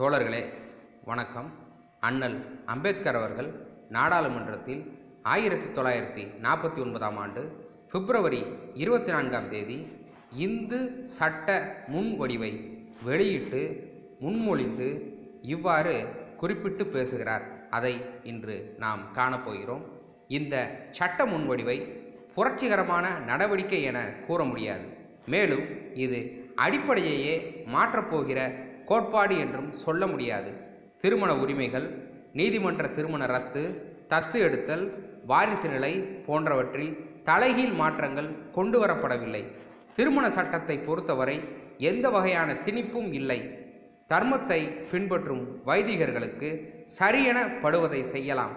தோழர்களே வணக்கம். அண்ணல் அம்பேத்கர் அவர்கள் நாடாளுமன்றத்தில் ஆயிரத்தி தொள்ளாயிரத்தி நாற்பத்தி ஒன்பதாம் ஆண்டு பிப்ரவரி இருபத்தி நான்காம் தேதி இந்து சட்ட முன்வடிவை வெளியிட்டு முன்மொழிந்து இவ்வாறு குறிப்பிட்டு பேசுகிறார். அதை இன்று நாம் காணப்போகிறோம். இந்த சட்ட முன்வடிவை புரட்சிகரமான நடவடிக்கை என கூற முடியாது. மேலும் இது அடிப்படையையே மாற்றப்போகிற கோட்பாடு என்றும் சொல்ல முடியாது. திருமண உரிமைகள் நீதிமன்ற திருமண ரத்து தத்து எடுத்தல் வாரிசு நிலை போன்றவற்றில் தலைகீழ் மாற்றங்கள் கொண்டு வரப்படவில்லை. திருமண சட்டத்தை பொறுத்தவரை எந்த வகையான திணிப்பும் இல்லை. தர்மத்தை பின்பற்றும் வைதிகர்களுக்கு சரியென படுவதை செய்யலாம்.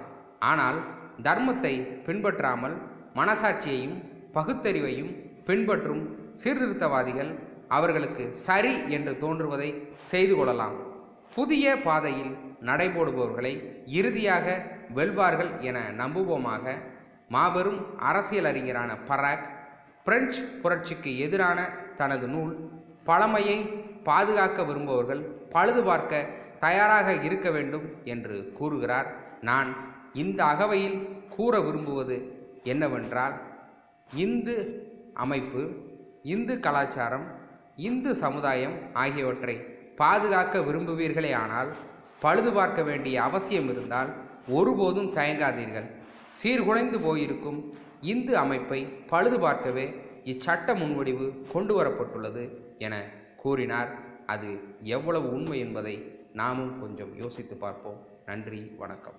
ஆனால் தர்மத்தை பின்பற்றாமல் மனசாட்சியையும் பகுத்தறிவையும் பின்பற்றும் சீர்திருத்தவாதிகள் அவர்களுக்கு சரி என்று தோன்றுவதை செய்து கொள்ளலாம். புதிய பாதையில் நடைபோடுபவர்களை இறுதியாக வெல்வார்கள் என நம்புவோமாக மாபெரும் அரசியல் அறிஞரான பராக் பிரெஞ்சு புரட்சிக்கு எதிரான தனது நூல் பழமையை பாதுகாக்க விரும்புபவர்கள் பழுது பார்க்க தயாராக இருக்க வேண்டும் என்று கூறுகிறார். நான் இந்த அகவையில் கூற விரும்புவது என்னவென்றால் இந்து அமைப்பு இந்து கலாச்சாரம் இந்து சமுதாயம் ஆகியவற்றை பாதுகாக்க விரும்புவீர்களே ஆனால் பழுது பார்க்க வேண்டிய அவசியம் இருந்தால் ஒருபோதும் தயங்காதீர்கள். சீர்குலைந்து போயிருக்கும் இந்து அமைப்பை பழுது பார்க்கவே இச்சட்ட முன்வடிவு கொண்டு வரப்பட்டுள்ளது என கூறினார். அது எவ்வளவு உண்மை என்பதை நாமும் கொஞ்சம் யோசித்து பார்ப்போம். நன்றி வணக்கம்.